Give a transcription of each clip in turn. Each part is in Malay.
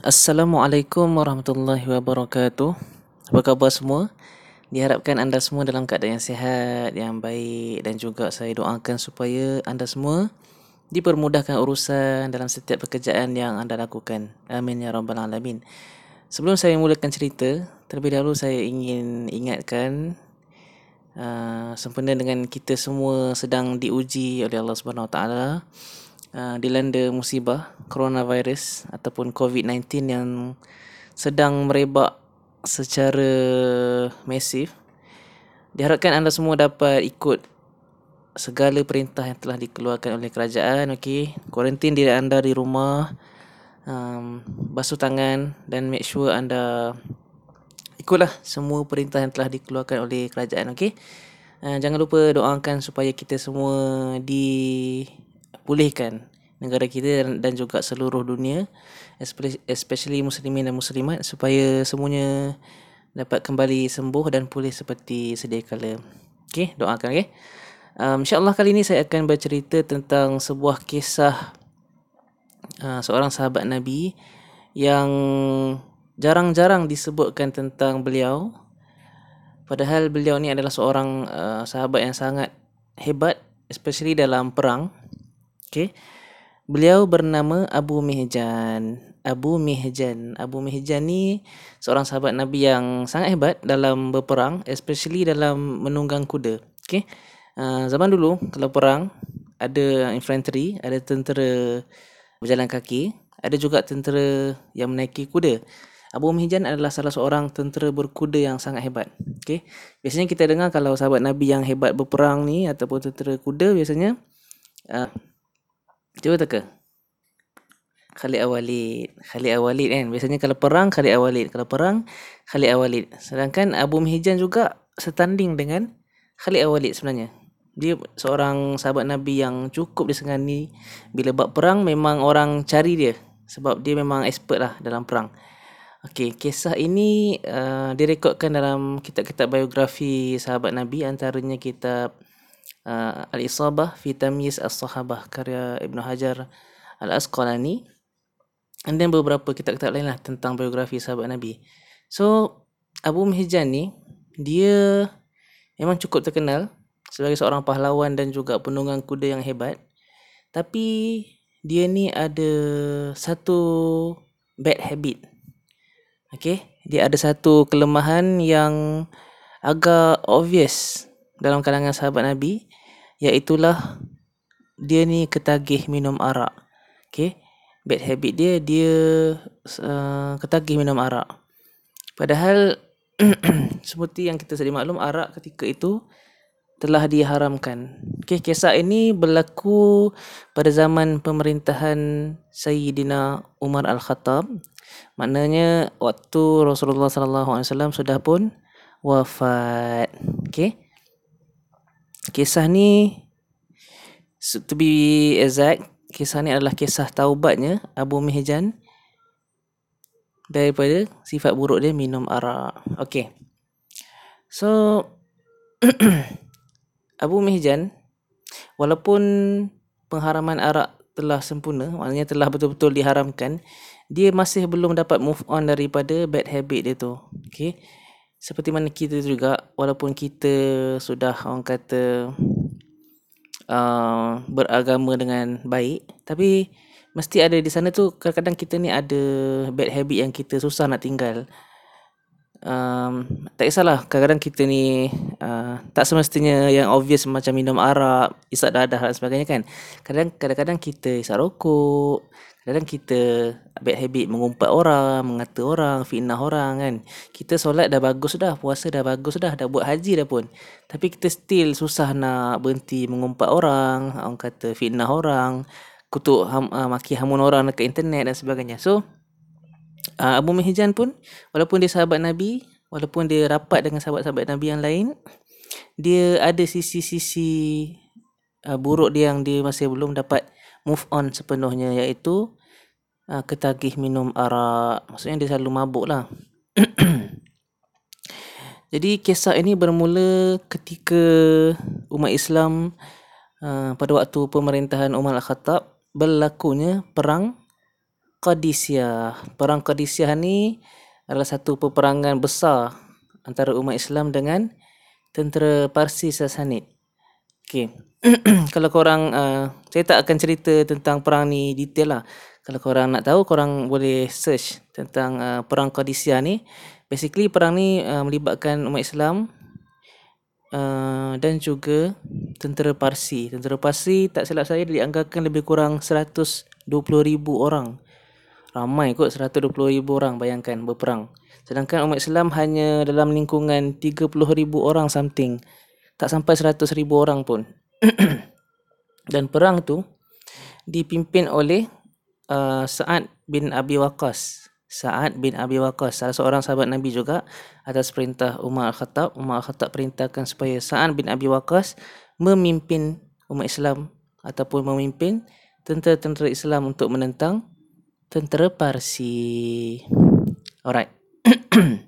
Assalamualaikum warahmatullahi wabarakatuh. Apa khabar semua? Diharapkan anda semua dalam keadaan yang sihat, yang baik dan juga saya doakan supaya anda semua dipermudahkan urusan dalam setiap pekerjaan yang anda lakukan. Amin ya rabbal alamin. Sebelum saya mulakan cerita, terlebih dahulu saya ingin ingatkan uh, sempena dengan kita semua sedang diuji oleh Allah Subhanahu Taala uh, dilanda musibah coronavirus ataupun COVID-19 yang sedang merebak secara masif. Diharapkan anda semua dapat ikut segala perintah yang telah dikeluarkan oleh kerajaan. Okey, kuarantin diri anda di rumah, um, basuh tangan dan make sure anda ikutlah semua perintah yang telah dikeluarkan oleh kerajaan. Okey, uh, jangan lupa doakan supaya kita semua di pulihkan negara kita dan juga seluruh dunia especially muslimin dan muslimat supaya semuanya dapat kembali sembuh dan pulih seperti sedia kala. Okey, doakan okey. Um, InsyaAllah kali ini saya akan bercerita tentang sebuah kisah uh, seorang sahabat Nabi yang jarang-jarang disebutkan tentang beliau. Padahal beliau ni adalah seorang uh, sahabat yang sangat hebat especially dalam perang. Okay. Beliau bernama Abu Mihjan. Abu Mihjan. Abu Mihjan ni seorang sahabat Nabi yang sangat hebat dalam berperang, especially dalam menunggang kuda. Okay. Uh, zaman dulu kalau perang ada infantry, ada tentera berjalan kaki, ada juga tentera yang menaiki kuda. Abu Mihjan adalah salah seorang tentera berkuda yang sangat hebat. Okay. Biasanya kita dengar kalau sahabat Nabi yang hebat berperang ni ataupun tentera kuda biasanya uh, Cuba teka. Khalid Awalid. Khalid Awalid kan. Biasanya kalau perang Khalid Awalid. Kalau perang Khalid Awalid. Sedangkan Abu Mihijan juga setanding dengan Khalid Awalid sebenarnya. Dia seorang sahabat Nabi yang cukup disegani. Bila buat perang memang orang cari dia. Sebab dia memang expert lah dalam perang. Okey, kisah ini uh, direkodkan dalam kitab-kitab biografi sahabat Nabi antaranya kitab uh, Al-Isabah fi Tamyiz As-Sahabah karya Ibn Hajar Al-Asqalani and then beberapa kitab-kitab lain lah tentang biografi sahabat Nabi. So, Abu Mihjan ni dia memang cukup terkenal sebagai seorang pahlawan dan juga penunggang kuda yang hebat. Tapi dia ni ada satu bad habit. Okay, dia ada satu kelemahan yang agak obvious dalam kalangan sahabat Nabi iaitulah dia ni ketagih minum arak. Okay. Bad habit dia, dia uh, ketagih minum arak. Padahal seperti yang kita sedia maklum, arak ketika itu telah diharamkan. Okay, kisah ini berlaku pada zaman pemerintahan Sayyidina Umar Al-Khattab. Maknanya waktu Rasulullah sallallahu alaihi wasallam sudah pun wafat. Okay. Kisah ni to be exact, kisah ni adalah kisah taubatnya Abu Mihjan daripada sifat buruk dia minum arak. Okay. So Abu Mihjan walaupun pengharaman arak telah sempurna, maknanya telah betul-betul diharamkan, dia masih belum dapat move on daripada bad habit dia tu. Okay seperti mana kita juga walaupun kita sudah orang kata uh, beragama dengan baik tapi mesti ada di sana tu kadang-kadang kita ni ada bad habit yang kita susah nak tinggal um, tak kisahlah kadang-kadang kita ni uh, tak semestinya yang obvious macam minum arak isap dadah dan sebagainya kan kadang-kadang kita isap rokok Kadang kita bad habit mengumpat orang, mengata orang, fitnah orang kan. Kita solat dah bagus dah, puasa dah bagus dah, dah buat haji dah pun. Tapi kita still susah nak berhenti mengumpat orang, orang kata fitnah orang, kutuk ham, uh, maki hamun orang dekat internet dan sebagainya. So, uh, Abu Mihjan pun, walaupun dia sahabat Nabi, walaupun dia rapat dengan sahabat-sahabat Nabi yang lain, dia ada sisi-sisi uh, buruk dia yang dia masih belum dapat move on sepenuhnya iaitu uh, ketagih minum arak. Maksudnya dia selalu mabuk lah. Jadi kisah ini bermula ketika umat Islam uh, pada waktu pemerintahan Umar Al-Khattab berlakunya perang Qadisiyah. Perang Qadisiyah ni adalah satu peperangan besar antara umat Islam dengan tentera Parsi Sassanid. Okey. kalau korang uh, saya tak akan cerita tentang perang ni detail lah. Kalau korang nak tahu korang boleh search tentang uh, perang Qadisiyah ni. Basically perang ni uh, melibatkan umat Islam uh, dan juga tentera Parsi. Tentera Parsi tak silap saya dianggarkan lebih kurang 120,000 orang. Ramai kot 120,000 orang bayangkan berperang. Sedangkan umat Islam hanya dalam lingkungan 30,000 orang something. Tak sampai 100,000 orang pun. Dan perang tu dipimpin oleh uh, Sa'ad bin Abi Waqqas. Sa'ad bin Abi Waqqas, salah seorang sahabat Nabi juga atas perintah Umar Al-Khattab. Umar Al-Khattab perintahkan supaya Sa'ad bin Abi Waqqas memimpin umat Islam ataupun memimpin tentera-tentera Islam untuk menentang tentera Parsi. Alright.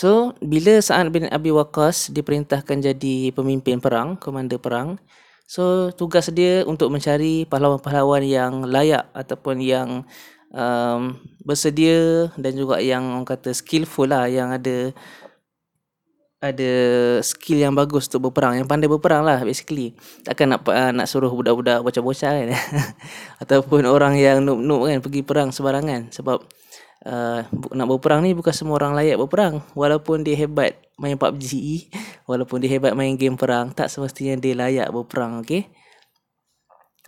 so, bila Sa'ad bin Abi Waqqas diperintahkan jadi pemimpin perang, komander perang, so tugas dia untuk mencari pahlawan-pahlawan yang layak ataupun yang um, bersedia dan juga yang orang kata skillful lah, yang ada ada skill yang bagus untuk berperang yang pandai berperang lah basically. Takkan nak uh, nak suruh budak-budak bocah-bocah kan. Ataupun orang yang noob-noob kan pergi perang sebarangan. Sebab uh, nak berperang ni bukan semua orang layak berperang. Walaupun dia hebat main PUBG walaupun dia hebat main game perang tak semestinya dia layak berperang okey?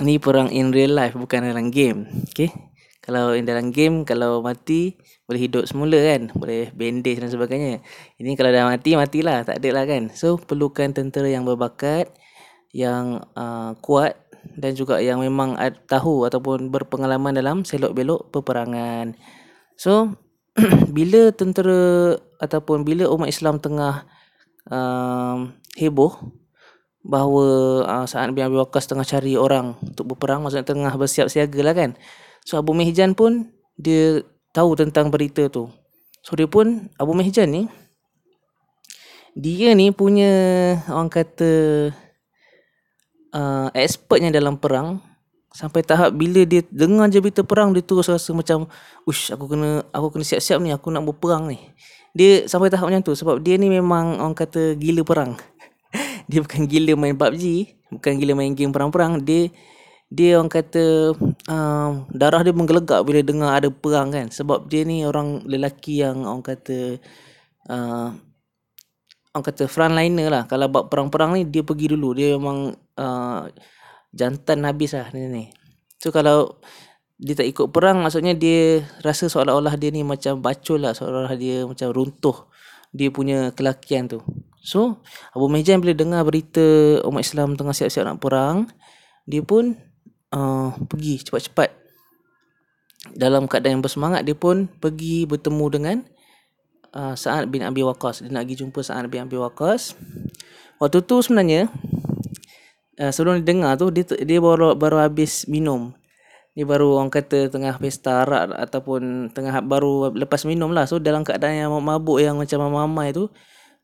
Ni perang in real life bukan dalam game okey kalau in dalam game kalau mati boleh hidup semula kan. Boleh bandage dan sebagainya. Ini kalau dah mati matilah. Tak ada lah kan. So perlukan tentera yang berbakat yang uh, kuat dan juga yang memang tahu ataupun berpengalaman dalam selok belok peperangan. So bila tentera ataupun bila umat Islam tengah um, heboh bahawa uh, Sa'ad bin Abi Waqqas tengah cari orang untuk berperang maksudnya tengah bersiap siaga lah kan. So Abu Mihjan pun dia tahu tentang berita tu. So dia pun Abu Mihjan ni dia ni punya orang kata uh, expertnya dalam perang sampai tahap bila dia dengar je berita perang dia terus rasa macam ush aku kena aku kena siap-siap ni aku nak berperang ni dia sampai tahap macam tu sebab dia ni memang orang kata gila perang dia bukan gila main PUBG bukan gila main game perang-perang dia dia orang kata um, darah dia menggelegak bila dengar ada perang kan. Sebab dia ni orang lelaki yang orang kata uh, orang kata frontliner lah. Kalau buat perang-perang ni dia pergi dulu. Dia memang uh, jantan habis lah ni ni. So kalau dia tak ikut perang maksudnya dia rasa seolah-olah dia ni macam bacul lah. Seolah-olah dia macam runtuh. Dia punya kelakian tu. So Abu Mejan bila dengar berita umat Islam tengah siap-siap nak perang dia pun uh, pergi cepat-cepat dalam keadaan yang bersemangat dia pun pergi bertemu dengan uh, Sa'ad bin Abi Waqqas dia nak pergi jumpa Sa'ad bin Abi Waqqas waktu tu sebenarnya uh, sebelum dia dengar tu dia dia baru baru habis minum. Dia baru orang kata tengah pesta arak ataupun tengah baru lepas minum lah. So dalam keadaan yang mabuk yang macam mamai tu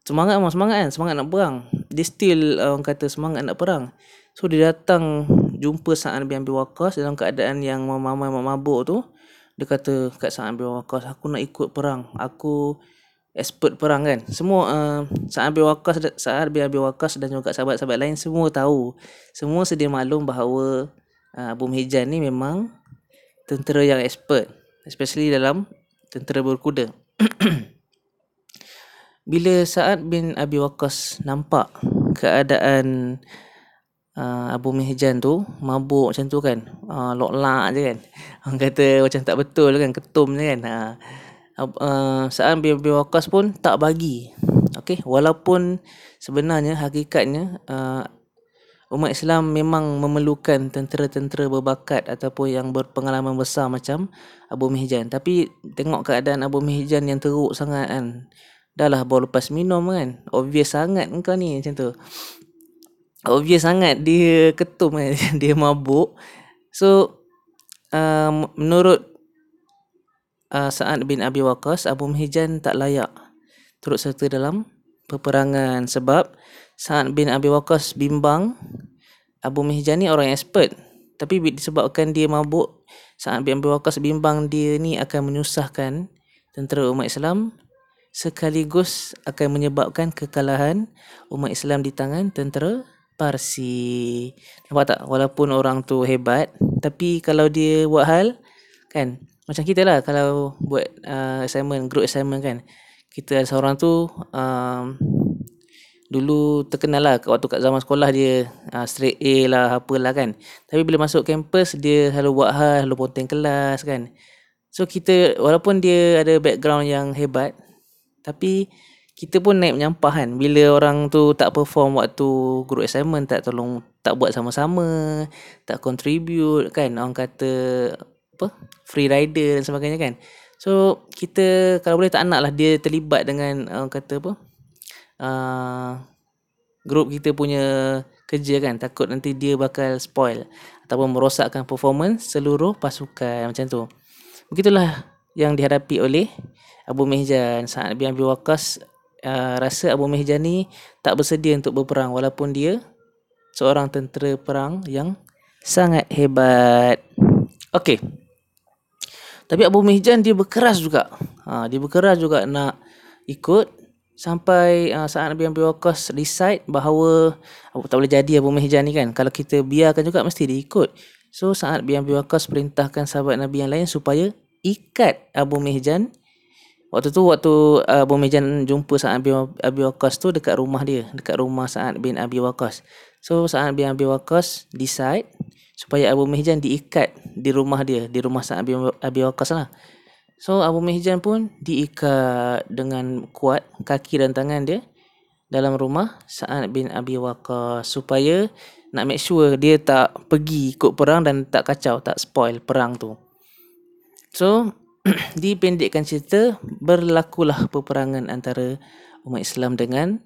semangat memang semangat kan, semangat nak perang. Dia still orang kata semangat nak perang. So dia datang jumpa Sa'ad bin Abi Waqqas dalam keadaan yang mamai mabuk tu. Dia kata kat Sa'ad bin Waqqas, aku nak ikut perang. Aku expert perang kan. Semua uh, Sa'ad bin Waqqas Sa'ad bin Abi Waqqas dan juga sahabat-sahabat lain semua tahu. Semua sedia maklum bahawa uh, Abu Mihjan ni memang tentera yang expert, especially dalam tentera berkuda. Bila Sa'ad bin Abi Waqqas nampak keadaan uh, Abu Mihjan tu mabuk macam tu kan. Uh, lok-lak je kan. Orang kata macam tak betul kan, ketum je kan. Uh, uh, Sa'ad bin Abi Waqqas pun tak bagi. Okey, walaupun sebenarnya hakikatnya uh, umat Islam memang memerlukan tentera-tentera berbakat ataupun yang berpengalaman besar macam Abu Mihjan. Tapi tengok keadaan Abu Mihjan yang teruk sangat kan. Dah lah baru lepas minum kan. Obvious sangat kau ni macam tu. Obvious sangat dia ketum kan. dia mabuk. So, uh, menurut uh, Sa'ad bin Abi Waqqas, Abu Mihjan tak layak turut serta dalam peperangan sebab Sa'ad bin Abi Waqqas bimbang Abu Mihjan ni orang expert tapi disebabkan dia mabuk Sa'ad bin Abi Waqqas bimbang dia ni akan menyusahkan tentera umat Islam sekaligus akan menyebabkan kekalahan umat Islam di tangan tentera Parsi. Nampak tak? Walaupun orang tu hebat, tapi kalau dia buat hal, kan? Macam kita lah kalau buat uh, assignment, group assignment kan. Kita seorang tu um, dulu terkenal lah waktu kat zaman sekolah dia uh, straight A lah apalah kan. Tapi bila masuk kampus dia selalu buat hal, selalu ponteng kelas kan. So kita walaupun dia ada background yang hebat, tapi kita pun naik menyampah kan. Bila orang tu tak perform waktu group assignment tak tolong tak buat sama-sama tak contribute kan. Orang kata apa? Free rider dan sebagainya kan. So kita kalau boleh tak nak lah dia terlibat dengan orang kata apa? Uh, group kita punya kerja kan. Takut nanti dia bakal spoil ataupun merosakkan performance seluruh pasukan. Macam tu. Begitulah yang dihadapi oleh Abu Mihjan. Saat bin Abi Waqqas uh, rasa Abu Mihjan ni tak bersedia untuk berperang walaupun dia seorang tentera perang yang sangat hebat. Okey. Tapi Abu Mihjan dia berkeras juga. Ha, dia berkeras juga nak ikut sampai uh, saat Nabi Abi Waqqas decide bahawa oh, tak boleh jadi Abu Mihjan ni kan. Kalau kita biarkan juga mesti dia ikut. So saat Nabi Abi Waqqas perintahkan sahabat Nabi yang lain supaya ikat Abu Mihjan Waktu tu waktu uh, Abu Mejan jumpa Sa'ad bin Abi Waqqas tu dekat rumah dia, dekat rumah Sa'ad bin Abi Waqqas. So Sa'ad bin Abi Waqqas decide supaya Abu Mihjan diikat di rumah dia, di rumah Sa'ad bin Abi Waqqas lah. So Abu Mihjan pun diikat dengan kuat kaki dan tangan dia dalam rumah Sa'ad bin Abi Waqqas supaya nak make sure dia tak pergi ikut perang dan tak kacau, tak spoil perang tu. So dipendekkan cerita berlakulah peperangan antara umat Islam dengan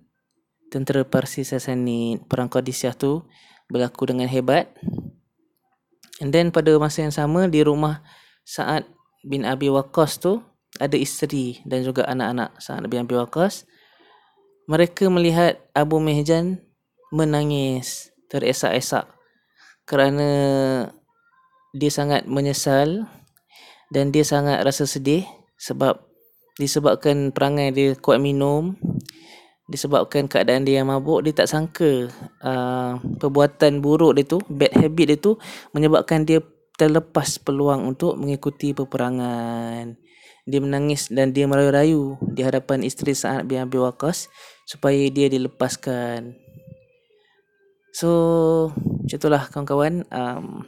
tentera Parsi Sasani perang Qadisiyah tu berlaku dengan hebat. And then pada masa yang sama di rumah Sa'ad bin Abi Waqqas tu ada isteri dan juga anak-anak Sa'ad bin Abi Waqqas. Mereka melihat Abu Mehjan menangis teresak-esak kerana dia sangat menyesal dan dia sangat rasa sedih sebab disebabkan perangai dia kuat minum disebabkan keadaan dia yang mabuk dia tak sangka uh, perbuatan buruk dia tu bad habit dia tu menyebabkan dia terlepas peluang untuk mengikuti peperangan. Dia menangis dan dia merayu-rayu di hadapan isteri Sa'ad bin Abi Waqqas supaya dia dilepaskan. So macam itulah kawan-kawan um,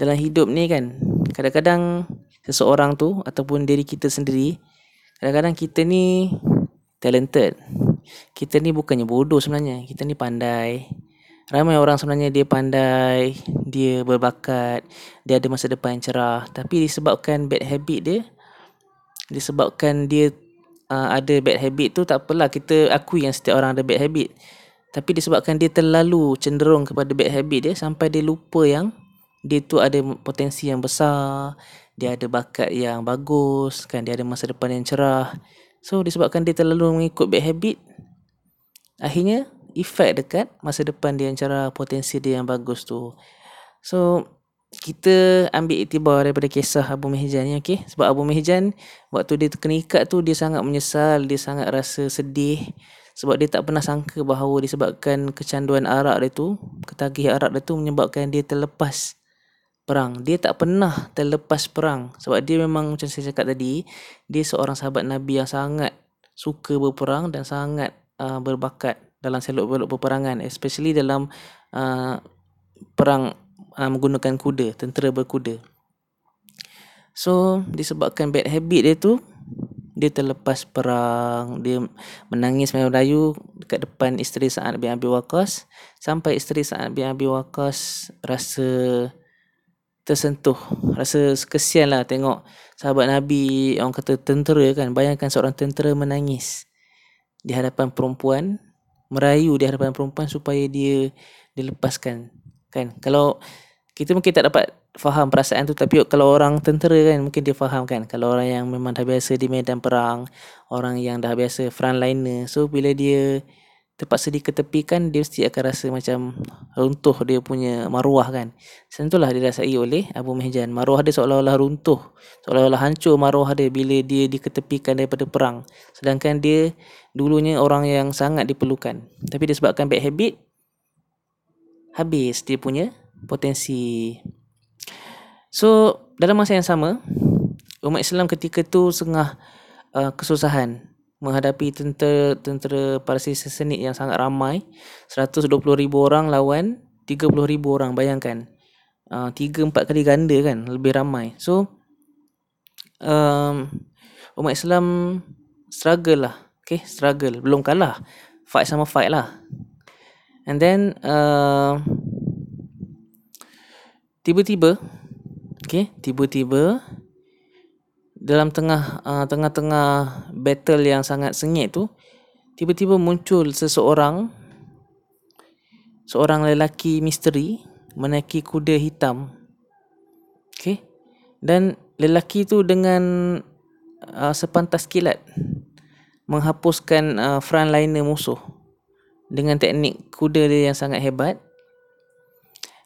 dalam hidup ni kan kadang-kadang seseorang tu ataupun diri kita sendiri kadang-kadang kita ni talented. Kita ni bukannya bodoh sebenarnya. Kita ni pandai. Ramai orang sebenarnya dia pandai dia berbakat dia ada masa depan yang cerah. Tapi disebabkan bad habit dia disebabkan dia uh, ada bad habit tu tak apalah kita akui yang setiap orang ada bad habit. Tapi disebabkan dia terlalu cenderung kepada bad habit dia sampai dia lupa yang dia tu ada potensi yang besar, dia ada bakat yang bagus, kan dia ada masa depan yang cerah. So disebabkan dia terlalu mengikut bad habit, akhirnya efek dekat masa depan dia yang cerah, potensi dia yang bagus tu. So kita ambil iktibar daripada kisah Abu Mihjan ni okey sebab Abu Mihjan waktu dia kena ikat tu dia sangat menyesal dia sangat rasa sedih sebab dia tak pernah sangka bahawa disebabkan kecanduan arak dia tu ketagih arak dia tu menyebabkan dia terlepas perang. Dia tak pernah terlepas perang. Sebab dia memang macam saya cakap tadi, dia seorang sahabat Nabi yang sangat suka berperang dan sangat uh, berbakat dalam selok-belok peperangan. Especially dalam uh, perang uh, menggunakan kuda, tentera berkuda. So, disebabkan bad habit dia tu, dia terlepas perang, dia menangis main rayu dekat depan isteri Sa'ad bin Abi Waqqas sampai isteri Sa'ad bin Abi Waqqas rasa tersentuh. Rasa kesian lah tengok sahabat Nabi orang kata tentera kan. Bayangkan seorang tentera menangis di hadapan perempuan merayu di hadapan perempuan supaya dia dilepaskan kan. Kalau kita mungkin tak dapat faham perasaan tu tapi kalau orang tentera kan mungkin dia faham kan. Kalau orang yang memang dah biasa di medan perang orang yang dah biasa frontliner so bila dia terpaksa diketepikan dia mesti akan rasa macam runtuh dia punya maruah kan. Macam dirasai oleh Abu Mihjan. Maruah dia seolah-olah runtuh seolah-olah hancur maruah dia bila dia diketepikan daripada perang. Sedangkan dia dulunya orang yang sangat diperlukan. Tapi disebabkan bad habit habis dia punya potensi. So dalam masa yang sama umat Islam ketika tu tengah uh, kesusahan menghadapi tentera tentera Parsi Sassanid yang sangat ramai. 120,000 orang lawan 30,000 orang. Bayangkan uh, 3 4 kali ganda kan lebih ramai. So um, umat Islam struggle lah. Okay struggle. Belum kalah. Fight sama fight lah. And then uh, tiba-tiba okay tiba-tiba dalam tengah uh, tengah-tengah battle yang sangat sengit tu tiba-tiba muncul seseorang seorang lelaki misteri menaiki kuda hitam. Okey. Dan lelaki tu dengan uh, sepantas kilat menghapuskan uh, frontliner musuh dengan teknik kuda dia yang sangat hebat.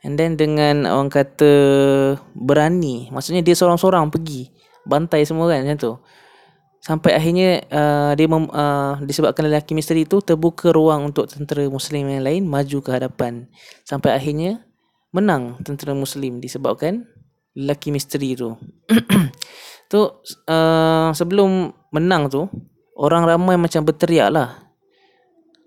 And then dengan orang kata berani. Maksudnya dia seorang-seorang pergi bantai semua kan macam tu. Sampai akhirnya uh, dia mem, uh, disebabkan lelaki misteri itu terbuka ruang untuk tentera muslim yang lain maju ke hadapan. Sampai akhirnya menang tentera muslim disebabkan lelaki misteri tu tu uh, sebelum menang tu orang ramai macam berteriak lah.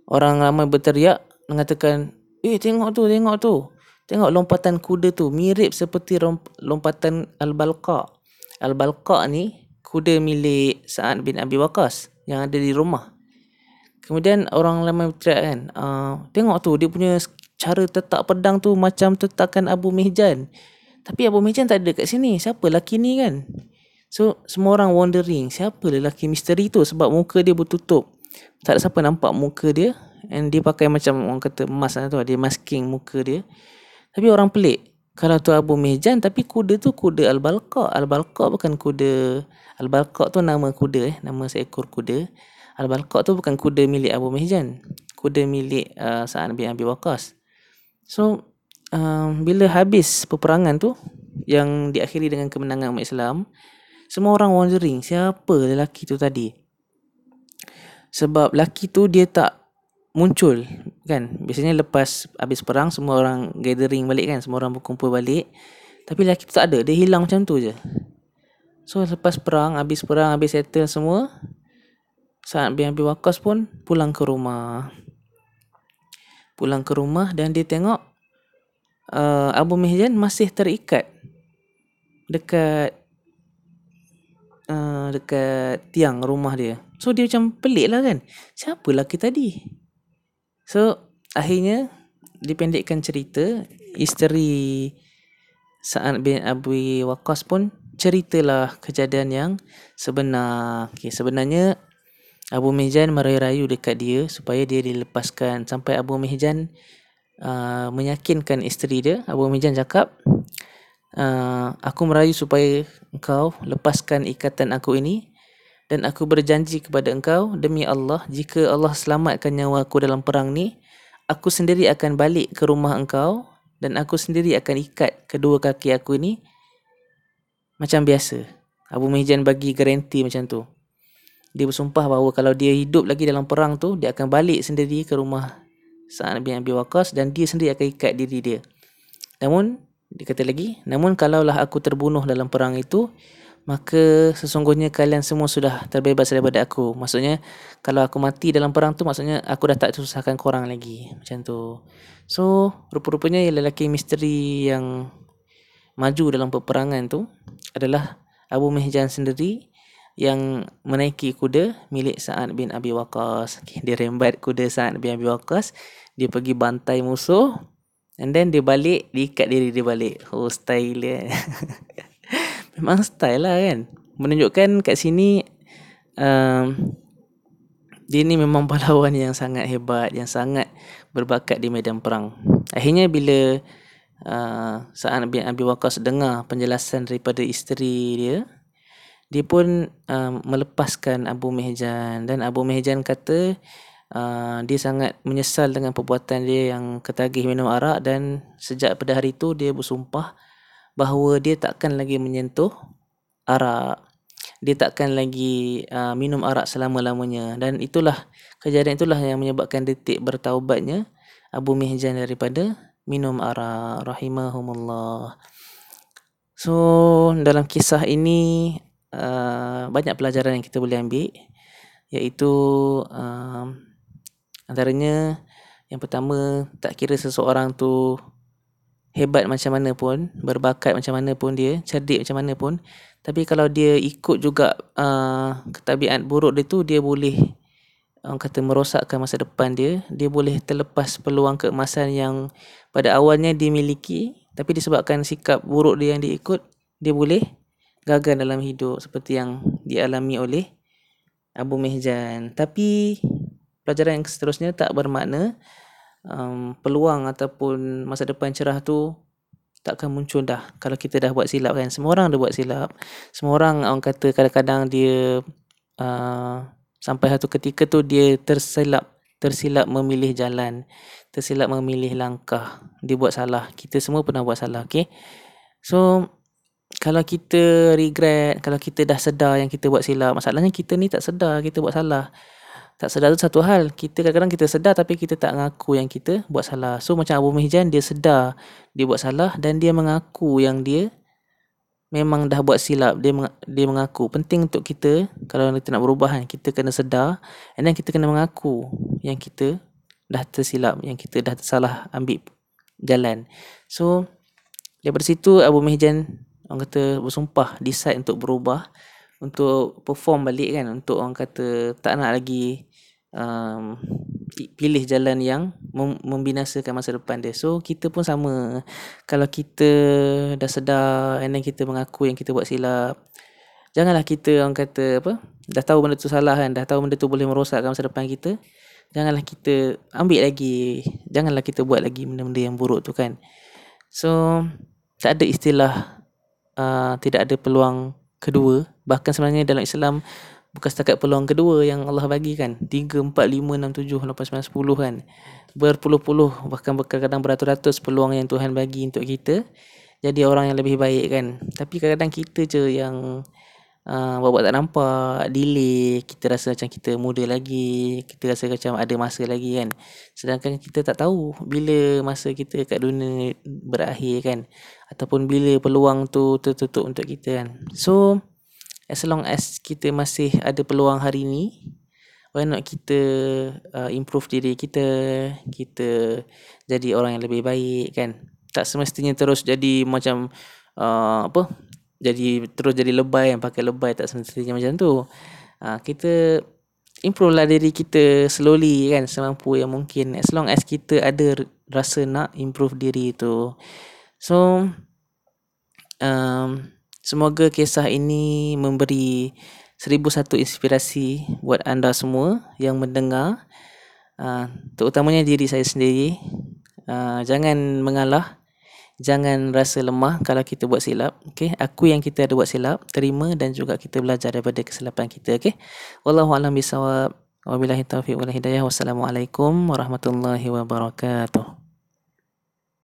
Orang ramai berteriak mengatakan eh tengok tu tengok tu. Tengok lompatan kuda tu mirip seperti lompatan al-balqa Al-Balqa ni kuda milik Sa'ad bin Abi Waqas yang ada di rumah. Kemudian orang ramai berteriak kan, uh, tengok tu dia punya cara tetak pedang tu macam tetakan Abu Mihjan. Tapi Abu Mihjan tak ada kat sini. Siapa lelaki ni kan? So semua orang wondering siapa lelaki misteri tu sebab muka dia bertutup. Tak ada siapa nampak muka dia and dia pakai macam orang kata emas lah tu dia masking muka dia. Tapi orang pelik kalau tu Abu Mihjan tapi kuda tu kuda Al-Balqa. Al-Balqa bukan kuda Al-Balqa tu nama kuda eh, nama seekor kuda. Al-Balqa tu bukan kuda milik Abu Mihjan. Kuda milik uh, Sa'ad bin Abi Waqqas. So um, bila habis peperangan tu yang diakhiri dengan kemenangan umat Islam, semua orang wondering siapa lelaki tu tadi. Sebab lelaki tu dia tak muncul kan? Biasanya lepas habis perang semua orang gathering balik kan? Semua orang berkumpul balik. Tapi lelaki tu tak ada. Dia hilang macam tu je. So lepas perang habis perang habis settle semua saat bin Abi Waqas pun pulang ke rumah. Pulang ke rumah dan dia tengok uh, Abu Mihjan masih terikat dekat uh, dekat tiang rumah dia. So dia macam pelik lah kan? Siapa lelaki tadi So akhirnya dipendekkan cerita isteri Sa'ad bin Abi Waqqas pun ceritalah kejadian yang sebenar. Okay, sebenarnya Abu Mihjan merayu-rayu dekat dia supaya dia dilepaskan sampai Abu Mihjan uh, meyakinkan isteri dia. Abu Mihjan cakap, uh, aku merayu supaya engkau lepaskan ikatan aku ini dan aku berjanji kepada engkau demi Allah jika Allah selamatkan nyawa aku dalam perang ni aku sendiri akan balik ke rumah engkau dan aku sendiri akan ikat kedua kaki aku ni macam biasa. Abu Mihjan bagi garanti macam tu. Dia bersumpah bahawa kalau dia hidup lagi dalam perang tu dia akan balik sendiri ke rumah Sa'ad bin Abi Waqqas dan dia sendiri akan ikat diri dia. Namun dia kata lagi namun kalaulah aku terbunuh dalam perang itu maka sesungguhnya kalian semua sudah terbebas daripada aku. Maksudnya kalau aku mati dalam perang tu maksudnya aku dah tak susahkan korang lagi. Macam tu. So, rupa-rupanya lelaki misteri yang maju dalam peperangan tu adalah Abu Mihjan sendiri yang menaiki kuda milik Sa'ad bin Abi Waqqas. Okay, dia rembat kuda Sa'ad bin Abi Waqqas. Dia pergi bantai musuh. And then dia balik, diikat diri dia balik. Oh, style dia. memang style lah kan. Menunjukkan kat sini um, dia ni memang pahlawan yang sangat hebat yang sangat berbakat di medan perang. Akhirnya bila uh, Sa'ad bin Abi Waqqas dengar penjelasan daripada isteri dia dia pun um, melepaskan Abu Mihjan. Dan Abu Mihjan kata uh, dia sangat menyesal dengan perbuatan dia yang ketagih minum arak dan sejak pada hari itu dia bersumpah bahawa dia takkan lagi menyentuh arak. Dia takkan lagi uh, minum arak selama-lamanya. Dan itulah kejadian itulah yang menyebabkan detik bertaubatnya Abu Mihjan daripada minum arak. Rahimahumullah. So dalam kisah ini uh, banyak pelajaran yang kita boleh ambil. Iaitu uh, antaranya yang pertama tak kira seseorang tu hebat macam mana pun berbakat macam mana pun dia cerdik macam mana pun tapi kalau dia ikut juga uh, ketabiat buruk dia tu dia boleh orang kata merosakkan masa depan dia dia boleh terlepas peluang keemasan yang pada awalnya dimiliki tapi disebabkan sikap buruk dia yang diikut dia boleh gagal dalam hidup seperti yang dialami oleh Abu Mihjan. Tapi pelajaran yang seterusnya tak bermakna um, peluang ataupun masa depan cerah tu takkan muncul dah kalau kita dah buat silap kan. Semua orang dah buat silap. Semua orang orang kata kadang-kadang dia uh, sampai satu ketika tu dia tersilap tersilap memilih jalan, tersilap memilih langkah. Dia buat salah. Kita semua pernah buat salah, okey? So kalau kita regret, kalau kita dah sedar yang kita buat silap, masalahnya kita ni tak sedar kita buat salah. Tak sedar tu satu hal. Kita kadang-kadang kita sedar tapi kita tak mengaku yang kita buat salah. So macam Abu Mihjan dia sedar dia buat salah dan dia mengaku yang dia memang dah buat silap. Dia dia mengaku. Penting untuk kita kalau kita nak berubah kan, kita kena sedar and then kita kena mengaku yang kita dah tersilap, yang kita dah salah ambil jalan. So daripada situ Abu Mihjan orang kata bersumpah decide untuk berubah untuk perform balik kan untuk orang kata tak nak lagi um, pilih jalan yang membinasakan masa depan dia. So kita pun sama. Kalau kita dah sedar and then kita mengaku yang kita buat silap janganlah kita orang kata apa dah tahu benda tu salah kan dah tahu benda tu boleh merosakkan masa depan kita janganlah kita ambil lagi janganlah kita buat lagi benda-benda yang buruk tu kan. So tak ada istilah uh, tidak ada peluang kedua bahkan sebenarnya dalam Islam bukan setakat peluang kedua yang Allah bagi kan 3 4 5 6 7 8 9 10 kan. Berpuluh-puluh bahkan kadang-kadang beratus-ratus peluang yang Tuhan bagi untuk kita jadi orang yang lebih baik kan. Tapi kadang-kadang kita je yang uh, buat-buat tak nampak delay kita rasa macam kita muda lagi kita rasa macam ada masa lagi kan. Sedangkan kita tak tahu bila masa kita kat dunia berakhir kan ataupun bila peluang tu tertutup untuk kita kan. So as long as kita masih ada peluang hari ni why not kita uh, improve diri kita kita jadi orang yang lebih baik kan. Tak semestinya terus jadi macam uh, apa jadi terus jadi lebay yang pakai lebay tak semestinya macam tu. Ha, kita improve lah diri kita slowly kan semampu yang mungkin as long as kita ada rasa nak improve diri tu. So um, semoga kisah ini memberi seribu satu inspirasi buat anda semua yang mendengar. Uh, terutamanya diri saya sendiri. Uh, jangan mengalah jangan rasa lemah kalau kita buat silap okey? Aku yang kita ada buat silap terima dan juga kita belajar daripada kesilapan kita okey? Wallahu alam bisawab. Wabillahi taufiq wal hidayah. Wassalamualaikum warahmatullahi wabarakatuh